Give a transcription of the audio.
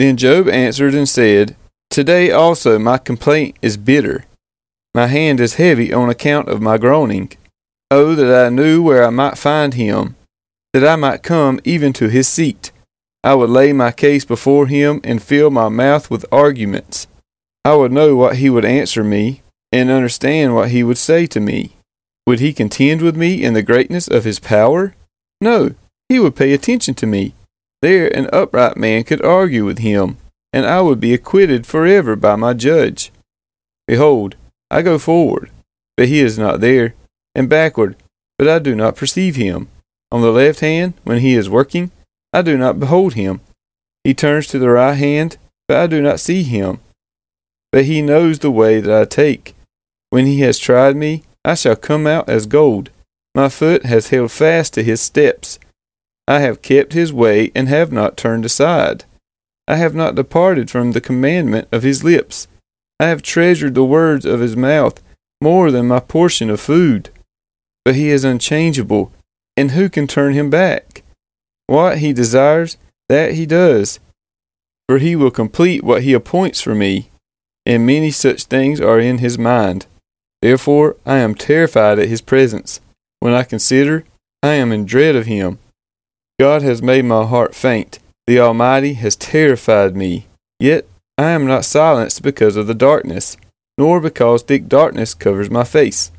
Then Job answered and said, Today also my complaint is bitter. My hand is heavy on account of my groaning. Oh, that I knew where I might find him, that I might come even to his seat. I would lay my case before him and fill my mouth with arguments. I would know what he would answer me, and understand what he would say to me. Would he contend with me in the greatness of his power? No, he would pay attention to me. There an upright man could argue with him, and I would be acquitted forever by my judge. Behold, I go forward, but he is not there, and backward, but I do not perceive him. On the left hand, when he is working, I do not behold him. He turns to the right hand, but I do not see him. But he knows the way that I take. When he has tried me, I shall come out as gold. My foot has held fast to his steps. I have kept his way and have not turned aside. I have not departed from the commandment of his lips. I have treasured the words of his mouth more than my portion of food. But he is unchangeable, and who can turn him back? What he desires, that he does. For he will complete what he appoints for me, and many such things are in his mind. Therefore I am terrified at his presence. When I consider, I am in dread of him. God has made my heart faint. The Almighty has terrified me. Yet I am not silenced because of the darkness, nor because thick darkness covers my face.